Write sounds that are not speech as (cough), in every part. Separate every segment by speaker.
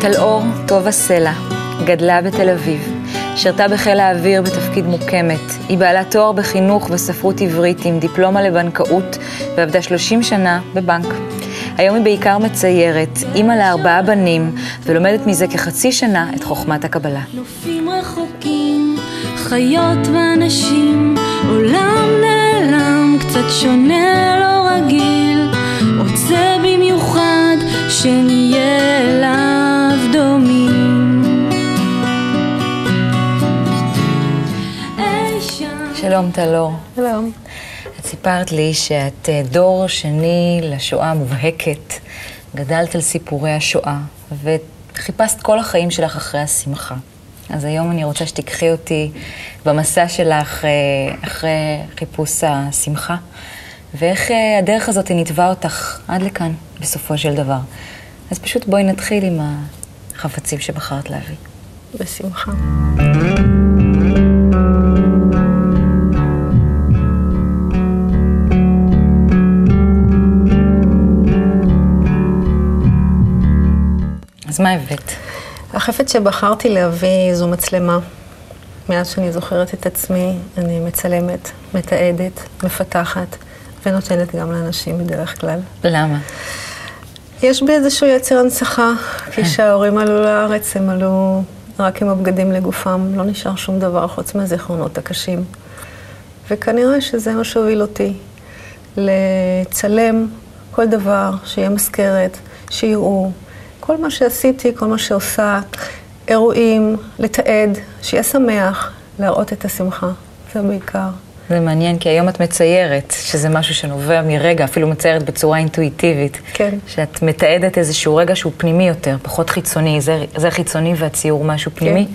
Speaker 1: טלאור טובה סלע, גדלה בתל אביב, שירתה בחיל האוויר בתפקיד מוקמת. היא בעלת תואר בחינוך וספרות עברית עם דיפלומה לבנקאות ועבדה 30 שנה בבנק. היום היא בעיקר מציירת, אימא לארבעה בנים, ולומדת מזה כחצי שנה את חוכמת הקבלה.
Speaker 2: נופים רחוקים, חיות ואנשים, עולם נעלם, קצת שונה, לא רגיל, רוצה במיוחד שנהיה אליו
Speaker 1: שלום טלאור.
Speaker 3: שלום.
Speaker 1: את סיפרת לי שאת אה, דור שני לשואה המובהקת, גדלת על סיפורי השואה, וחיפשת כל החיים שלך אחרי השמחה. אז היום אני רוצה שתיקחי אותי במסע שלך אה, אחרי חיפוש השמחה, ואיך אה, הדרך הזאת ניתבה אותך עד לכאן, בסופו של דבר. אז פשוט בואי נתחיל עם החפצים שבחרת להביא.
Speaker 3: בשמחה.
Speaker 1: אז מה הבאת?
Speaker 3: החפץ שבחרתי להביא זו מצלמה. מאז שאני זוכרת את עצמי, אני מצלמת, מתעדת, מפתחת, ונותנת גם לאנשים בדרך כלל.
Speaker 1: למה?
Speaker 3: יש בי איזשהו יצר הנצחה, כי כשההורים עלו לארץ, הם עלו רק עם הבגדים לגופם, לא נשאר שום דבר חוץ מהזיכרונות הקשים. וכנראה שזה מה שהוביל אותי, לצלם כל דבר, שיהיה מזכרת, שיראו. כל מה שעשיתי, כל מה שעושה, אירועים, לתעד, שיהיה שמח, להראות את השמחה. זה בעיקר.
Speaker 1: זה מעניין, כי היום את מציירת, שזה משהו שנובע מרגע, אפילו מציירת בצורה אינטואיטיבית.
Speaker 3: כן.
Speaker 1: שאת מתעדת איזשהו רגע שהוא פנימי יותר, פחות חיצוני. זה, זה חיצוני והציור משהו פנימי.
Speaker 3: כן.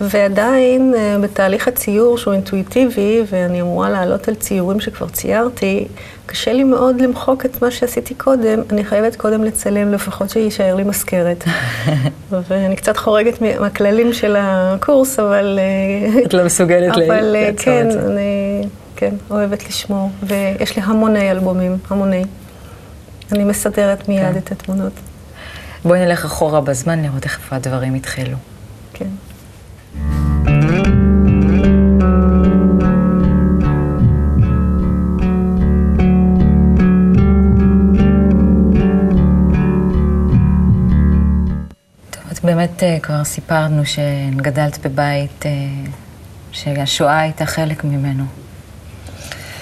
Speaker 3: ועדיין אה, בתהליך הציור שהוא אינטואיטיבי, ואני אמורה לעלות על ציורים שכבר ציירתי, קשה לי מאוד למחוק את מה שעשיתי קודם, אני חייבת קודם לצלם, לפחות שיישאר לי מזכרת. (laughs) ואני קצת חורגת מהכללים של הקורס, אבל... אה,
Speaker 1: את לא מסוגלת
Speaker 3: אבל אה,
Speaker 1: לעצור
Speaker 3: כן,
Speaker 1: את זה.
Speaker 3: אני כן, אוהבת לשמור, ויש לי המוני אלבומים, המוני. אני מסדרת מיד
Speaker 1: כן.
Speaker 3: את התמונות.
Speaker 1: בואי נלך אחורה בזמן, לראות איך הדברים התחילו.
Speaker 3: כן.
Speaker 1: באמת אה, כבר סיפרנו שגדלת בבית אה, שהשואה הייתה חלק ממנו.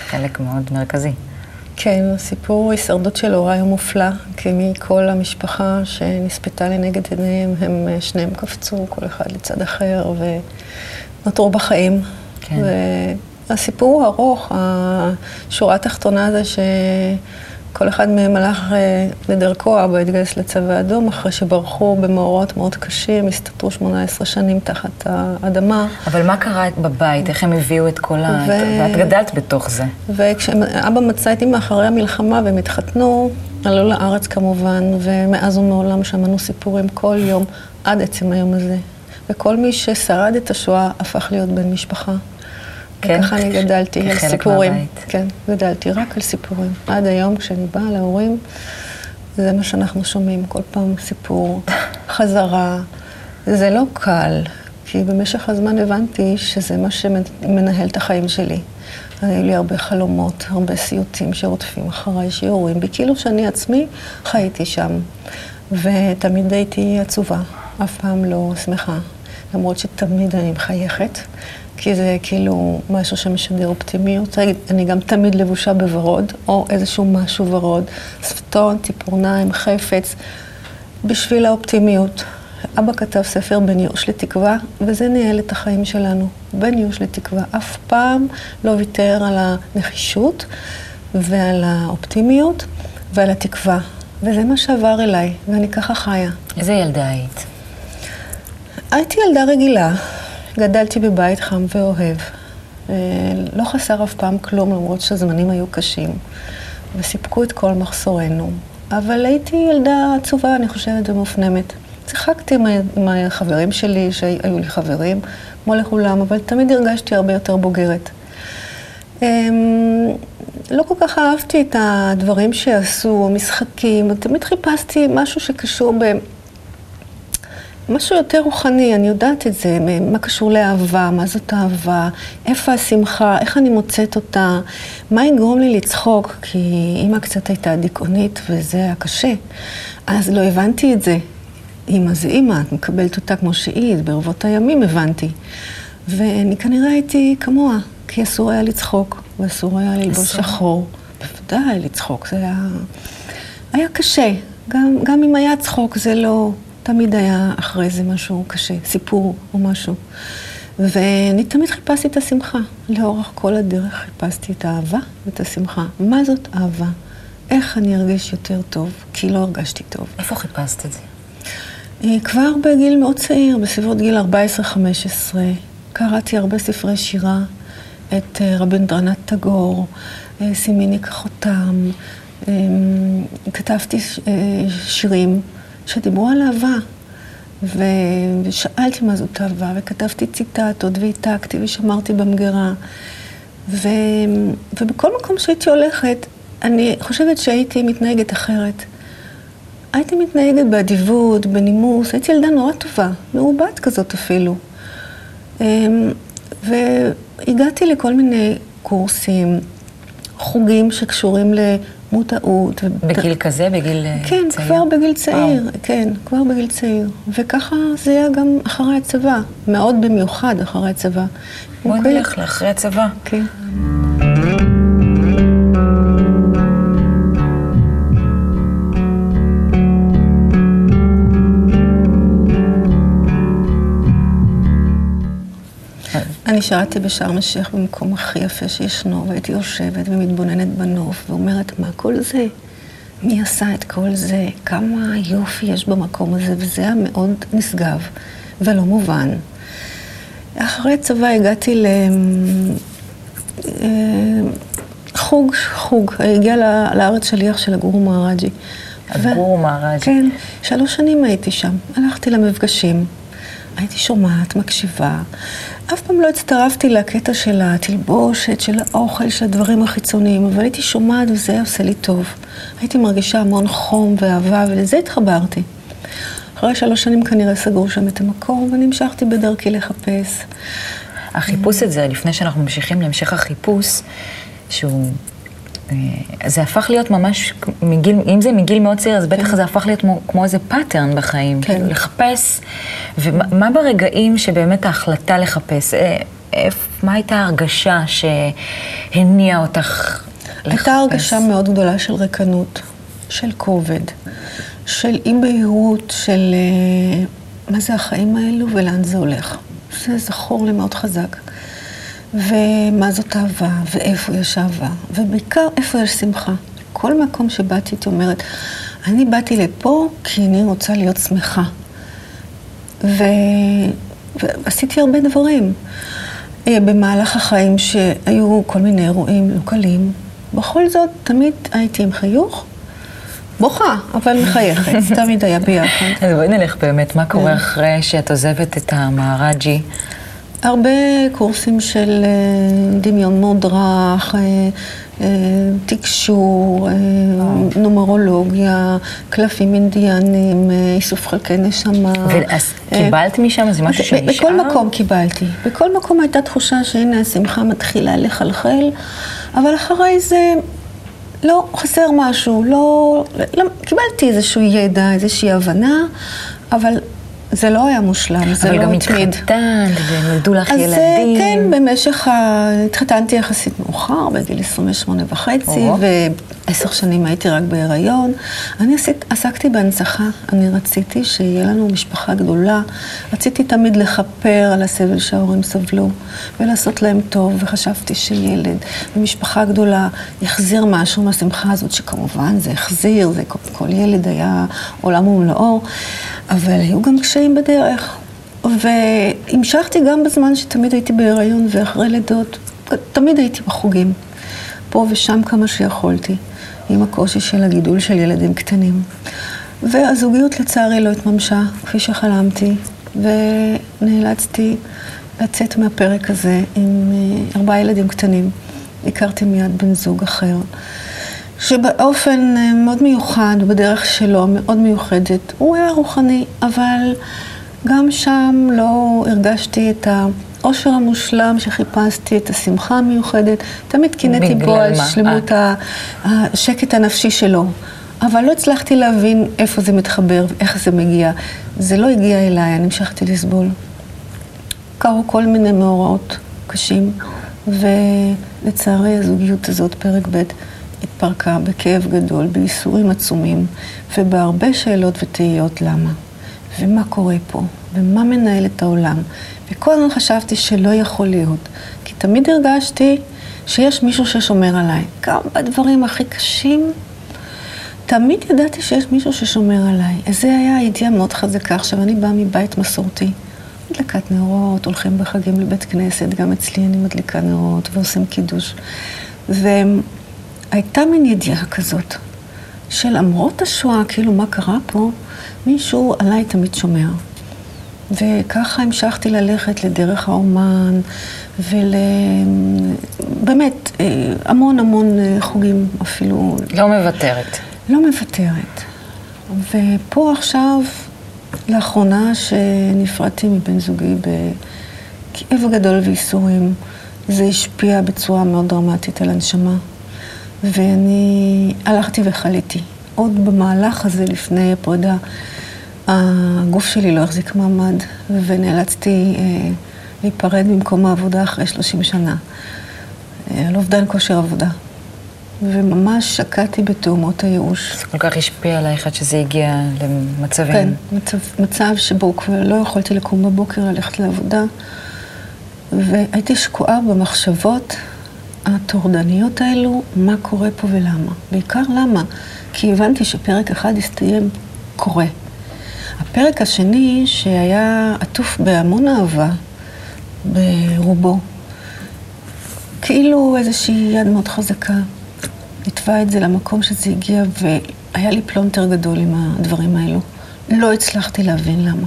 Speaker 1: חלק מאוד מרכזי.
Speaker 3: כן, הסיפור הישרדות של הוריי הוא מופלא, כי מכל המשפחה שנספתה לנגד עיניהם, הם אה, שניהם קפצו, כל אחד לצד אחר, ונותרו בחיים.
Speaker 1: כן.
Speaker 3: והסיפור הוא ארוך, השורה התחתונה זה שכל אחד מהם הלך אה, לדרכו, אבא התגייס לצבא האדום, אחרי שברחו במאורעות מאוד קשים, הסתתרו 18 שנים תחת האדמה.
Speaker 1: אבל מה קרה בבית? איך הם הביאו את כל ה...
Speaker 3: ו-
Speaker 1: ואת גדלת בתוך זה.
Speaker 3: וכשאבא מצא את אמא אחרי המלחמה והם התחתנו, עלו לארץ כמובן, ומאז ומעולם שמענו סיפורים כל יום, עד עצם היום הזה. וכל מי ששרד את השואה הפך להיות בן משפחה.
Speaker 1: כן?
Speaker 3: וככה אני גדלתי על סיפורים.
Speaker 1: מהבית.
Speaker 3: כן, גדלתי רק על סיפורים. עד היום כשאני באה להורים, זה מה שאנחנו שומעים, כל פעם סיפור, חזרה. זה לא קל, כי במשך הזמן הבנתי שזה מה שמנהל את החיים שלי. היו לי הרבה חלומות, הרבה סיוטים שרודפים אחריי, שיורים בי, כאילו שאני עצמי חייתי שם. ותמיד הייתי עצובה, אף פעם לא שמחה, למרות שתמיד אני מחייכת, כי זה כאילו משהו שמשדר אופטימיות. אני גם תמיד לבושה בוורוד, או איזשהו משהו ורוד, שפתון, ציפורניים, חפץ, בשביל האופטימיות. אבא כתב ספר בין ייאוש לתקווה, וזה ניהל את החיים שלנו. בין ייאוש לתקווה. אף פעם לא ויתר על הנחישות ועל האופטימיות ועל התקווה. וזה מה שעבר אליי, ואני ככה חיה.
Speaker 1: איזה ילדה היית?
Speaker 3: הייתי ילדה רגילה, גדלתי בבית חם ואוהב. אה, לא חסר אף פעם כלום, למרות שהזמנים היו קשים, וסיפקו את כל מחסורנו. אבל הייתי ילדה עצובה, אני חושבת, ומופנמת. שיחקתי עם, החברים שלי, שהיו לי חברים, כמו לכולם, אבל תמיד הרגשתי הרבה יותר בוגרת. אמ, לא כל כך אהבתי את הדברים שעשו, המשחקים, תמיד חיפשתי משהו שקשור ב... משהו יותר רוחני, אני יודעת את זה, מה קשור לאהבה, מה זאת אהבה, איפה השמחה, איך אני מוצאת אותה, מה יגרום לי לצחוק, כי אימא קצת הייתה דיכאונית וזה היה קשה, אז לא הבנתי את זה. אימא זה אימא, את מקבלת אותה כמו שהיא, ברבות הימים הבנתי. ואני כנראה הייתי כמוה, כי אסור היה לצחוק, ואסור היה ללבוש שחור. בוודאי, לצחוק, זה היה... היה קשה. גם, גם אם היה צחוק, זה לא... תמיד היה אחרי זה משהו קשה, סיפור או משהו. ואני תמיד חיפשתי את השמחה. לאורך כל הדרך חיפשתי את האהבה ואת השמחה. מה זאת אהבה? איך אני ארגיש יותר טוב? כי לא הרגשתי טוב.
Speaker 1: איפה חיפשת את זה?
Speaker 3: אה, כבר בגיל מאוד צעיר, בסביבות גיל 14-15, קראתי הרבה ספרי שירה, את אה, רבינדרנת טגור, אה, סימיני כחותם, כתבתי שירים שדיברו על אהבה. ושאלתי מה זאת אהבה, וכתבתי ציטטות, והעתקתי, ושמרתי במגירה. ו... ובכל מקום שהייתי הולכת, אני חושבת שהייתי מתנהגת אחרת. הייתי מתנהגת באדיבות, בנימוס, הייתי ילדה נורא טובה, מעובת כזאת אפילו. אמ, והגעתי לכל מיני קורסים, חוגים שקשורים למודעות.
Speaker 1: בגיל כזה? בגיל
Speaker 3: אה, כן, צעיר? כן, כבר בגיל צעיר, أو. כן, כבר בגיל צעיר. וככה זה היה גם אחרי הצבא, מאוד במיוחד אחרי הצבא.
Speaker 1: בואי נלך לאחרי הצבא.
Speaker 3: כן. אני שירתי בשארם א-שייח במקום הכי יפה שישנו, והייתי יושבת ומתבוננת בנוף ואומרת, מה כל זה? מי עשה את כל זה? כמה יופי יש במקום הזה? וזה היה מאוד נשגב ולא מובן. אחרי צבא הגעתי ל... אה, חוג, חוג, הגיע לארץ שליח של הגורו מהרג'י.
Speaker 1: הגורו מהרג'י.
Speaker 3: כן, שלוש שנים הייתי שם. הלכתי למפגשים, הייתי שומעת, מקשיבה. אף פעם לא הצטרפתי לקטע של התלבושת, של האוכל, של הדברים החיצוניים, אבל הייתי שומעת וזה עושה לי טוב. הייתי מרגישה המון חום ואהבה, ולזה התחברתי. אחרי שלוש שנים כנראה סגרו שם את המקום, ונמשכתי בדרכי לחפש.
Speaker 1: החיפוש הזה, לפני שאנחנו ממשיכים להמשך החיפוש, שהוא זה הפך להיות ממש, מגיל, אם זה מגיל מאוד צעיר, אז בטח כן. זה הפך להיות כמו, כמו איזה pattern בחיים. כן. כאילו לחפש, ומה ברגעים שבאמת ההחלטה לחפש, אה, איפ, מה הייתה ההרגשה שהניעה אותך לחפש?
Speaker 3: הייתה הרגשה מאוד גדולה של ריקנות, של כובד, של אי בהירות, של אה, מה זה החיים האלו ולאן זה הולך. זה זכור לי מאוד חזק. ומה זאת אהבה, ואיפה יש אהבה, ובעיקר איפה יש שמחה. כל מקום שבאתי הייתי אומרת, אני באתי לפה כי אני רוצה להיות שמחה. ו... ועשיתי הרבה דברים. אה, במהלך החיים שהיו כל מיני אירועים לא קלים, בכל זאת תמיד הייתי עם חיוך, בוכה, אבל מחייכת, (laughs) תמיד היה ביחד.
Speaker 1: אז בואי נלך באמת, מה קורה כן. אחרי שאת עוזבת את המהרג'י?
Speaker 3: הרבה קורסים של אה, דמיון מאוד רך, אה, אה, תקשור, נומרולוגיה, קלפים אינדיאנים, איסוף חלקי נשמה.
Speaker 1: אז קיבלת משם? זה משהו שנשאר?
Speaker 3: בכל מקום קיבלתי. בכל מקום הייתה תחושה שהנה השמחה מתחילה לחלחל, אבל אחרי זה לא, חסר משהו, לא, לא קיבלתי איזשהו ידע, איזושהי הבנה, אבל זה לא היה מושלם, זה לא
Speaker 1: התמיד. אבל גם התחתנת, ונולדו לך
Speaker 3: אז
Speaker 1: ילדים.
Speaker 3: אז כן, במשך ה... התחתנתי יחסית מאוחר, בגיל 28 וחצי, ועשר שנים הייתי רק בהיריון. אני עשיק, עסקתי בהנצחה, אני רציתי שיהיה לנו משפחה גדולה. רציתי תמיד לכפר על הסבל שההורים סבלו, ולעשות להם טוב, וחשבתי שילד במשפחה גדולה יחזיר משהו מהשמחה הזאת, שכמובן זה החזיר, זה כל ילד היה עולם ומלואו. אבל היו גם קשיים בדרך. והמשכתי גם בזמן שתמיד הייתי בהיריון ואחרי לידות, תמיד הייתי בחוגים, פה ושם כמה שיכולתי, עם הקושי של הגידול של ילדים קטנים. והזוגיות לצערי לא התממשה כפי שחלמתי, ונאלצתי לצאת מהפרק הזה עם אה, ארבעה ילדים קטנים. הכרתי מיד בן זוג אחר. שבאופן אה, מאוד מיוחד, בדרך שלו, מאוד מיוחדת, הוא היה רוחני, אבל גם שם לא הרגשתי את העושר המושלם שחיפשתי, את השמחה המיוחדת. תמיד קינאתי בו על שלמות ה- השקט הנפשי שלו. אבל לא הצלחתי להבין איפה זה מתחבר, איך זה מגיע. זה לא הגיע אליי, אני המשכתי לסבול. קרו כל מיני מאורעות קשים, ולצערי הזוגיות הזאת, פרק ב', התפרקה בכאב גדול, בייסורים עצומים, ובהרבה שאלות ותהיות למה. ומה קורה פה, ומה מנהל את העולם. וכל הזמן חשבתי שלא יכול להיות, כי תמיד הרגשתי שיש מישהו ששומר עליי. גם בדברים הכי קשים, תמיד ידעתי שיש מישהו ששומר עליי. זה היה ידיעה מאוד חזקה. עכשיו, אני באה מבית מסורתי. מדלקת נרות, הולכים בחגים לבית כנסת, גם אצלי אני מדליקה נרות ועושים קידוש. והייתה מין ידיעה כזאת, שלמרות השואה, כאילו מה קרה פה, מישהו עליי תמיד שומר. וככה המשכתי ללכת לדרך האומן ול... באמת, אה, המון המון אה, חוגים אפילו.
Speaker 1: לא מוותרת.
Speaker 3: לא מוותרת. ופה עכשיו, לאחרונה שנפרדתי מבן זוגי בכאב גדול וייסורים, זה השפיע בצורה מאוד דרמטית על הנשמה. ואני הלכתי וחליתי. עוד במהלך הזה, לפני הפרידה, הגוף שלי לא החזיק מעמד, ונאלצתי אה, להיפרד ממקום העבודה אחרי 30 שנה, אה, על אובדן כושר עבודה. וממש שקעתי בתאומות הייאוש.
Speaker 1: זה כל כך השפיע עלייך עד שזה הגיע למצבים.
Speaker 3: כן, מצב, מצב שבו כבר לא יכולתי לקום בבוקר, ללכת לעבודה, והייתי שקועה במחשבות הטורדניות האלו, מה קורה פה ולמה. בעיקר למה, כי הבנתי שפרק אחד הסתיים קורה. הפרק השני, שהיה עטוף בהמון אהבה, ברובו, כאילו איזושהי יד מאוד חזקה, נתבע את זה למקום שזה הגיע, והיה לי פלונטר גדול עם הדברים האלו. לא הצלחתי להבין למה.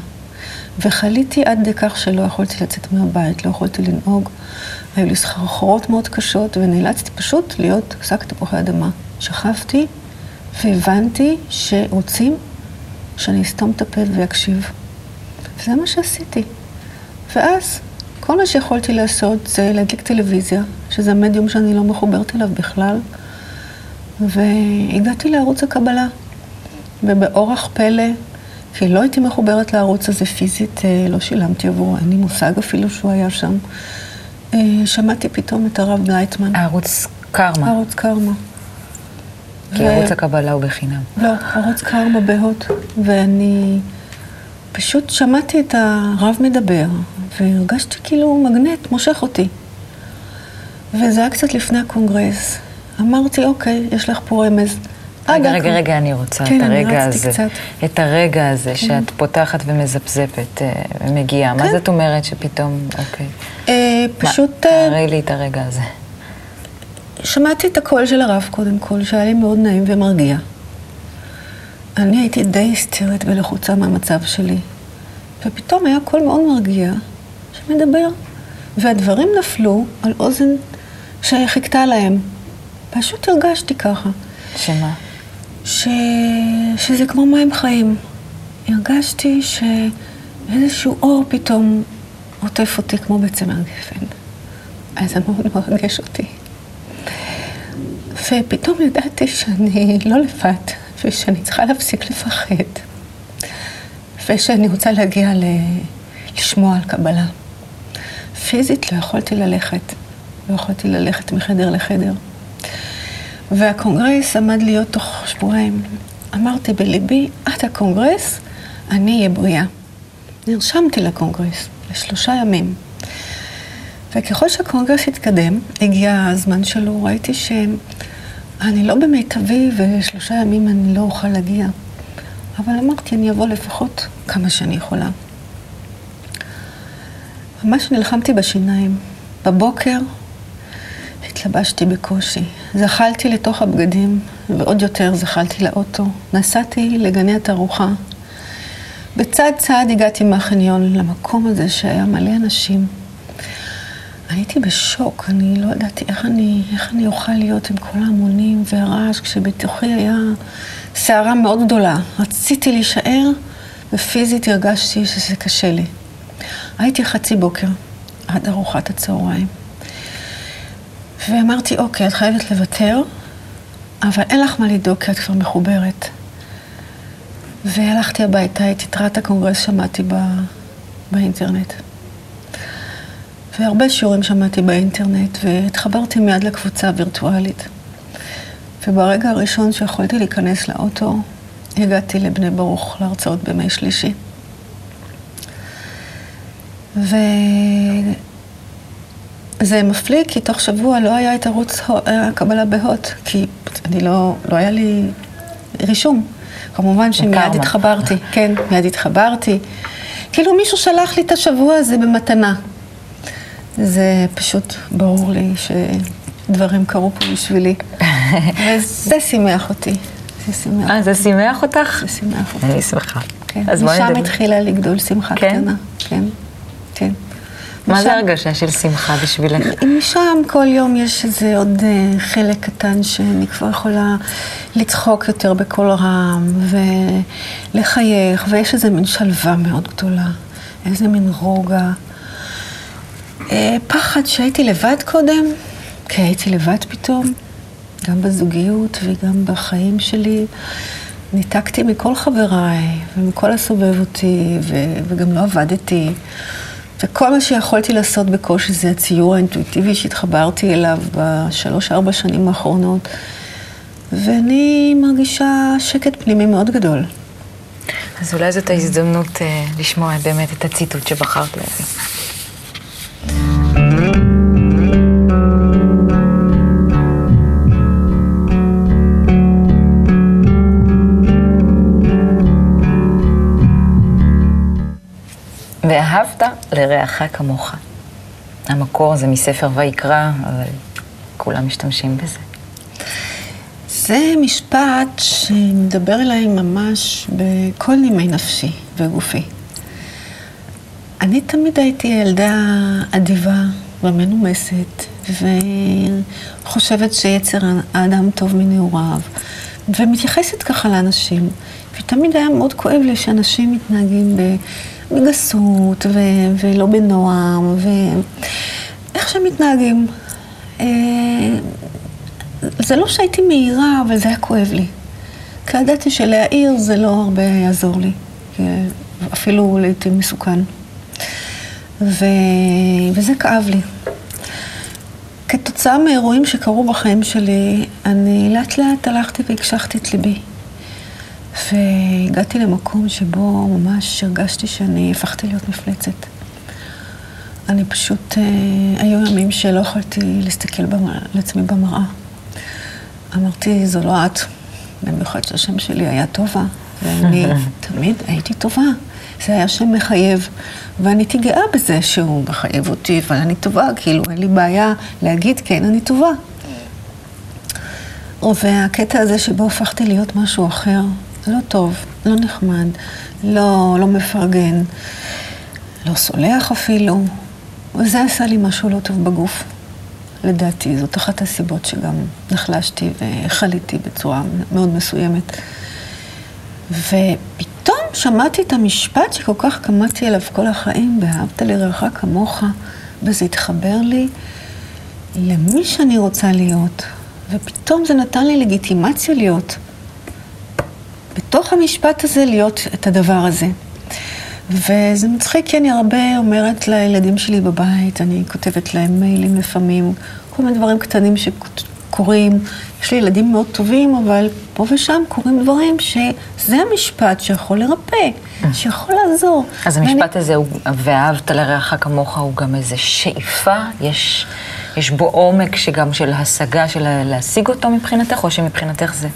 Speaker 3: וחליתי עד כך שלא יכולתי לצאת מהבית, לא יכולתי לנהוג. היו לי סחרחורות מאוד קשות, ונאלצתי פשוט להיות שק תפוחי אדמה. שכבתי והבנתי שרוצים שאני אסתום את הפה ואקשיב. וזה מה שעשיתי. ואז כל מה שיכולתי לעשות זה להדליק טלוויזיה, שזה מדיום שאני לא מחוברת אליו בכלל, והגעתי לערוץ הקבלה. ובאורח פלא, כי לא הייתי מחוברת לערוץ הזה פיזית, אה, לא שילמתי עבורו, אין לי מושג אפילו שהוא היה שם. אה, שמעתי פתאום את הרב בלייטמן.
Speaker 1: ערוץ קרמה.
Speaker 3: ערוץ קרמה.
Speaker 1: כי ו... ערוץ הקבלה הוא בחינם.
Speaker 3: לא, ערוץ קרמה בהוט. ואני פשוט שמעתי את הרב מדבר, והרגשתי כאילו מגנט, מושך אותי. וזה היה קצת לפני הקונגרס. אמרתי, אוקיי, יש לך פה רמז.
Speaker 1: רגע, רגע, רגע, אני רוצה
Speaker 3: כן,
Speaker 1: את הרגע הזה.
Speaker 3: קצת.
Speaker 1: את הרגע הזה,
Speaker 3: כן.
Speaker 1: שאת פותחת ומזפזפת אה, ומגיעה. כן. מה זאת אומרת שפתאום, אוקיי.
Speaker 3: אה, פשוט...
Speaker 1: מה, תארי לי את הרגע הזה.
Speaker 3: שמעתי את הקול של הרב קודם כל, שהיה לי מאוד נעים ומרגיע. אני הייתי די היסטרית ולחוצה מהמצב שלי. ופתאום היה קול מאוד מרגיע, שמדבר. והדברים נפלו על אוזן שחיכתה להם. פשוט הרגשתי ככה.
Speaker 1: שמה?
Speaker 3: ש... שזה כמו מים חיים. הרגשתי שאיזשהו אור פתאום עוטף אותי כמו בצמר גפן. אז זה מאוד מרגש אותי. ופתאום ידעתי שאני לא לבד, ושאני צריכה להפסיק לפחד, ושאני רוצה להגיע ל... לשמוע על קבלה. פיזית לא יכולתי ללכת, לא יכולתי ללכת מחדר לחדר. והקונגרס עמד להיות תוך שבועיים. אמרתי בליבי, עד הקונגרס אני אהיה בריאה. נרשמתי לקונגרס לשלושה ימים. וככל שהקונגרס התקדם, הגיע הזמן שלו, ראיתי שאני לא במיטבי ושלושה ימים אני לא אוכל להגיע. אבל אמרתי, אני אבוא לפחות כמה שאני יכולה. ממש נלחמתי בשיניים. בבוקר התלבשתי בקושי. זחלתי לתוך הבגדים, ועוד יותר זחלתי לאוטו. נסעתי לגני התערוכה. בצד צעד הגעתי מהחניון למקום הזה שהיה מלא אנשים. הייתי בשוק, אני לא ידעתי איך אני, איך אני אוכל להיות עם כל ההמונים והרעש, כשבתוכי היה סערה מאוד גדולה. רציתי להישאר ופיזית הרגשתי שזה קשה לי. הייתי חצי בוקר עד ארוחת הצהריים. ואמרתי, אוקיי, את חייבת לוותר, אבל אין לך מה לדאוג כי את כבר מחוברת. והלכתי הביתה, את יתרת הקונגרס שמעתי ב... באינטרנט. והרבה שיעורים שמעתי באינטרנט, והתחברתי מיד לקבוצה הווירטואלית. וברגע הראשון שיכולתי להיכנס לאוטו, הגעתי לבני ברוך להרצאות בימי שלישי. וזה מפליא, כי תוך שבוע לא היה את ערוץ הקבלה בהוט, כי אני לא, לא היה לי רישום. כמובן שמיד התחברתי, כן, מיד התחברתי. כאילו מישהו שלח לי את השבוע הזה במתנה. זה פשוט ברור לי שדברים קרו פה בשבילי. (laughs) וזה שימח אותי.
Speaker 1: זה שימח. אה, זה שימח אותך?
Speaker 3: זה שימח אותי.
Speaker 1: אני שמחה.
Speaker 3: כן. משם התחילה לגדול שמחה כן? קטנה. כן.
Speaker 1: מה זה הרגשה של שמחה בשבילך?
Speaker 3: משם כל יום יש איזה עוד אה, חלק קטן שאני כבר יכולה לצחוק יותר בקול רם ולחייך, ויש איזה מין שלווה מאוד גדולה, איזה מין רוגע. אה, פחד שהייתי לבד קודם, כי הייתי לבד פתאום, גם בזוגיות וגם בחיים שלי. ניתקתי מכל חבריי ומכל הסובב אותי, וגם לא עבדתי. וכל מה שיכולתי לעשות בקושי זה הציור האינטואיטיבי שהתחברתי אליו בשלוש-ארבע שנים האחרונות. ואני מרגישה שקט פנימי מאוד גדול.
Speaker 1: אז אולי זאת ההזדמנות uh, לשמוע באמת את הציטוט שבחרת להביא. לרעך כמוך. המקור זה מספר ויקרא, אבל כולם משתמשים בזה.
Speaker 3: זה משפט שמדבר אליי ממש בכל נימי נפשי וגופי. אני תמיד הייתי ילדה אדיבה ומנומסת, וחושבת שיצר האדם טוב מנעוריו, ומתייחסת ככה לאנשים. ותמיד היה מאוד כואב לי שאנשים מתנהגים בגסות ו- ולא בנועם, ואיך שהם מתנהגים. אה, זה לא שהייתי מהירה, אבל זה היה כואב לי. כי ידעתי שלהעיר זה לא הרבה יעזור לי, אפילו לעיתים מסוכן. ו... וזה כאב לי. כתוצאה מאירועים שקרו בחיים שלי, אני לאט לאט הלכתי והקשחתי את ליבי. והגעתי למקום שבו ממש הרגשתי שאני הפכתי להיות מפלצת. אני פשוט, אה, היו ימים שלא יכולתי להסתכל על עצמי במראה. אמרתי, זו לא את, במיוחד שהשם שלי היה טובה, ואני (laughs) תמיד הייתי טובה. זה היה שם מחייב, ואני הייתי גאה בזה שהוא מחייב אותי, אבל אני טובה, כאילו, אין לי בעיה להגיד, כן, אני טובה. והקטע הזה שבו הפכתי להיות משהו אחר, לא טוב, לא נחמד, לא, לא מפרגן, לא סולח אפילו, וזה עשה לי משהו לא טוב בגוף. לדעתי, זאת אחת הסיבות שגם נחלשתי וחליתי בצורה מאוד מסוימת. ופתאום שמעתי את המשפט שכל כך קמדתי עליו כל החיים, ואהבת לרעך כמוך, וזה התחבר לי למי שאני רוצה להיות, ופתאום זה נתן לי לגיטימציה להיות. בתוך המשפט הזה להיות את הדבר הזה. וזה מצחיק, כי אני הרבה אומרת לילדים שלי בבית, אני כותבת להם מיילים לפעמים, כל מיני דברים קטנים שקורים. יש לי ילדים מאוד טובים, אבל פה ושם קורים דברים שזה המשפט שיכול לרפא, שיכול לעזור.
Speaker 1: אז המשפט ואני... הזה, הוא, ואהבת לרעך כמוך, הוא גם איזה שאיפה? יש, יש בו עומק שגם של השגה, של להשיג אותו מבחינתך, או שמבחינתך זה,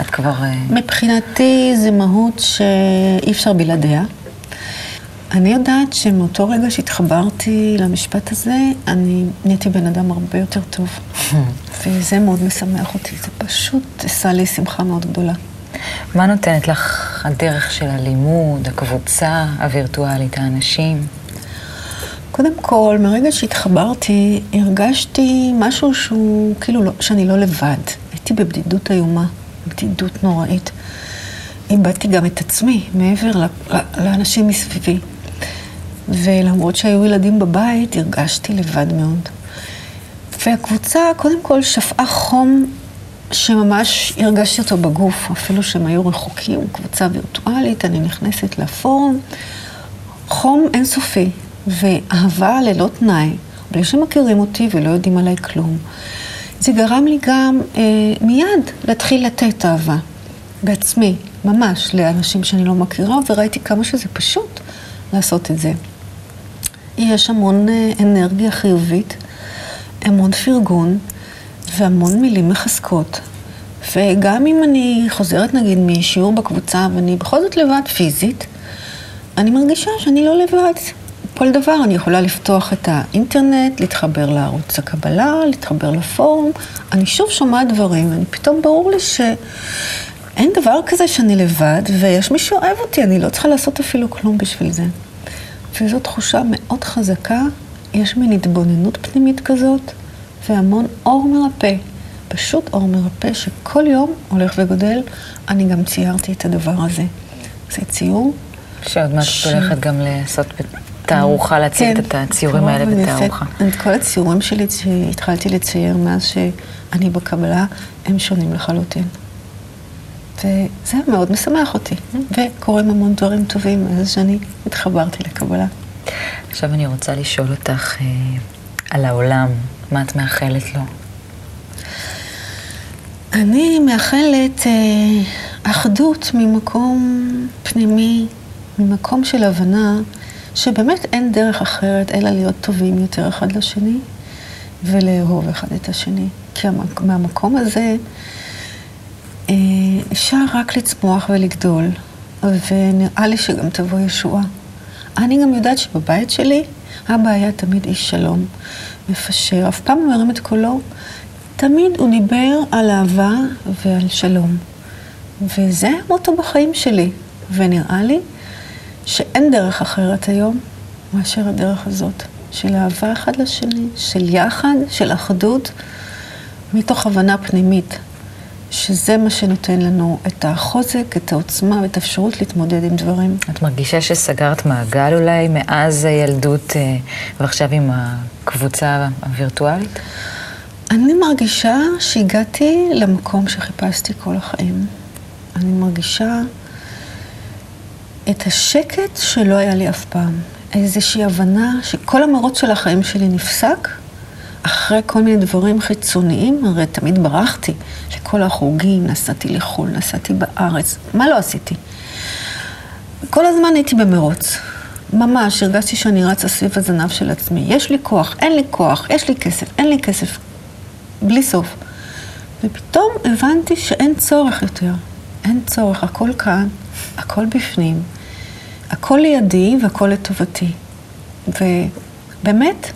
Speaker 1: את כבר... אה,
Speaker 3: מבחינתי זה מהות שאי אפשר בלעדיה. אני יודעת שמאותו רגע שהתחברתי למשפט הזה, אני נהייתי בן אדם הרבה יותר טוב. (laughs) וזה מאוד משמח אותי, זה פשוט עשה לי שמחה מאוד גדולה.
Speaker 1: מה נותנת לך הדרך של הלימוד, הקבוצה הווירטואלית, האנשים?
Speaker 3: קודם כל, מרגע שהתחברתי, הרגשתי משהו שהוא, כאילו, לא, שאני לא לבד. הייתי בבדידות איומה, בדידות נוראית. איבדתי גם את עצמי, מעבר לאנשים מסביבי. ולמרות שהיו ילדים בבית, הרגשתי לבד מאוד. והקבוצה קודם כל שפעה חום שממש הרגשתי אותו בגוף, אפילו שהם היו רחוקים, קבוצה וירטואלית, אני נכנסת לפורום. חום אינסופי, ואהבה ללא תנאי, בלי שמכירים אותי ולא יודעים עליי כלום. זה גרם לי גם אה, מיד להתחיל לתת אהבה בעצמי, ממש, לאנשים שאני לא מכירה, וראיתי כמה שזה פשוט לעשות את זה. יש המון אה, אנרגיה חיובית, המון פרגון והמון מילים מחזקות. וגם אם אני חוזרת נגיד משיעור בקבוצה ואני בכל זאת לבד פיזית, אני מרגישה שאני לא לבד. כל דבר, אני יכולה לפתוח את האינטרנט, להתחבר לערוץ הקבלה, להתחבר לפורום, אני שוב שומעת דברים, ופתאום ברור לי שאין דבר כזה שאני לבד, ויש מי שאוהב אותי, אני לא צריכה לעשות אפילו כלום בשביל זה. וזו תחושה מאוד חזקה, יש מין התבוננות פנימית כזאת, והמון אור מרפא. פשוט אור מרפא שכל יום הולך וגודל. אני גם ציירתי את הדבר הזה. זה ציור.
Speaker 1: שעוד מעט ש... את הולכת גם לעשות בתערוכה, להציג כן, את הציורים האלה בתערוכה.
Speaker 3: את כל הציורים שלי שהתחלתי לצייר מאז שאני בקבלה, הם שונים לחלוטין. וזה מאוד משמח אותי, וקורים המון דברים טובים מאז שאני התחברתי לקבלה.
Speaker 1: עכשיו אני רוצה לשאול אותך אה, על העולם, מה את מאחלת לו?
Speaker 3: אני מאחלת אה, אחדות ממקום פנימי, ממקום של הבנה שבאמת אין דרך אחרת אלא להיות טובים יותר אחד לשני ולאהוב אחד את השני. כי מהמקום הזה אה, אפשר רק לצמוח ולגדול, ונראה לי שגם תבוא ישועה. אני גם יודעת שבבית שלי אבא היה תמיד איש שלום, מפשר, אף פעם לא את קולו, תמיד הוא דיבר על אהבה ועל שלום. וזה המוטו בחיים שלי, ונראה לי שאין דרך אחרת היום מאשר הדרך הזאת, של אהבה אחד לשני, של יחד, של אחדות, מתוך הבנה פנימית, שזה מה שנותן לנו את החוזק, את העוצמה ואת האפשרות להתמודד עם דברים.
Speaker 1: את מרגישה שסגרת מעגל אולי מאז הילדות אה, ועכשיו עם הקבוצה הווירטואלית?
Speaker 3: אני מרגישה שהגעתי למקום שחיפשתי כל החיים. אני מרגישה את השקט שלא היה לי אף פעם. איזושהי הבנה שכל המרוץ של החיים שלי נפסק אחרי כל מיני דברים חיצוניים, הרי תמיד ברחתי לכל החוגים, נסעתי לחו"ל, נסעתי בארץ, מה לא עשיתי? כל הזמן הייתי במרוץ. ממש, הרגשתי שאני רצה סביב הזנב של עצמי. יש לי כוח, אין לי כוח, יש לי כסף, אין לי כסף. בלי סוף. ופתאום הבנתי שאין צורך יותר. אין צורך, הכל כאן, הכל בפנים, הכל לידי והכל לטובתי. ובאמת,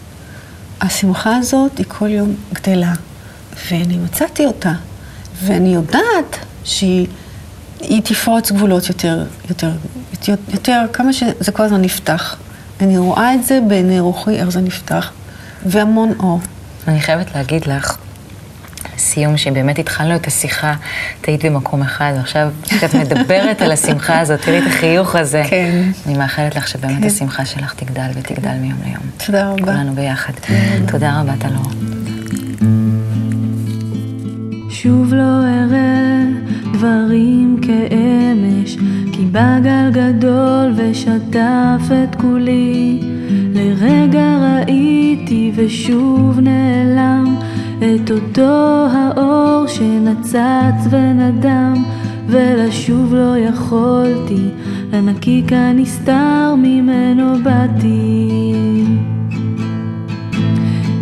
Speaker 3: השמחה הזאת היא כל יום גדלה, ואני מצאתי אותה, ואני יודעת שהיא תפרוץ גבולות יותר, יותר, יותר, יותר, כמה שזה כל הזמן נפתח. אני רואה את זה בעיני רוחי, איך זה נפתח, והמון אור.
Speaker 1: אני חייבת להגיד לך, לסיום, שבאמת התחלנו את השיחה, את היית במקום אחד, ועכשיו כשאת מדברת על השמחה הזאת, תראי את החיוך הזה.
Speaker 3: כן.
Speaker 1: אני מאחלת לך שבאמת כן. השמחה שלך תגדל ותגדל מיום ליום.
Speaker 3: תודה רבה.
Speaker 1: כולנו ביחד. תודה רבה, טלור.
Speaker 2: שוב לא אראה דברים כאמש, כי בא גל גדול ושטף את כולי. לרגע ראיתי ושוב נעלם. את אותו האור שנצץ ונדם, ולשוב לא יכולתי, לנקיק הנסתר ממנו באתי.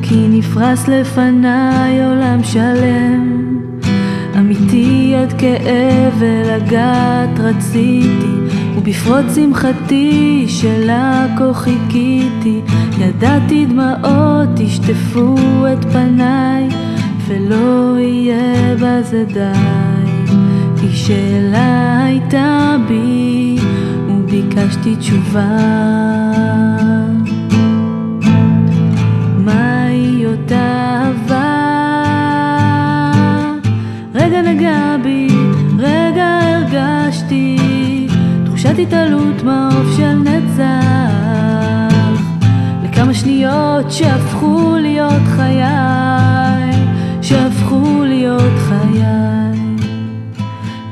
Speaker 2: כי נפרס לפניי עולם שלם, אמיתי עד כאב ולגעת רציתי, ובפרוץ שמחתי שלה כה חיכיתי, ידעתי דמעות ישטפו את פניי, ולא יהיה בזה די. כי שאלה הייתה בי, וביקשתי תשובה. מהי אותה אהבה? רגע נגע בי, רגע הרגשתי תחושת התעלות מעוף של נצח לכמה שניות שהפכו להיות חיי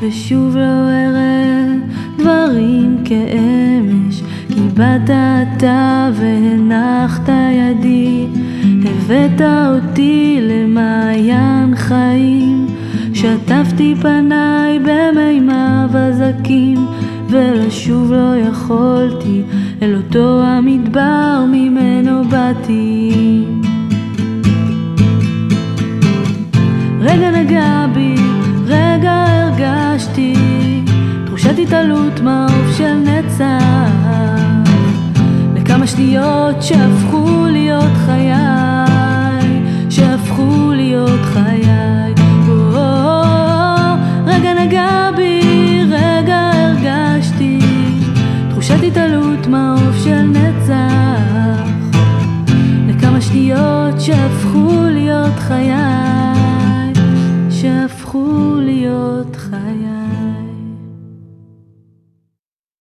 Speaker 2: ושוב לא אראה דברים כאמש. כי באת אתה והנחת ידי הבאת אותי למעיין חיים. שטפתי פניי במימיו הזקים ולשוב לא יכולתי אל אותו המדבר ממנו באתי לכמה שניות שהפכו להיות חיי שהפכו להיות חיי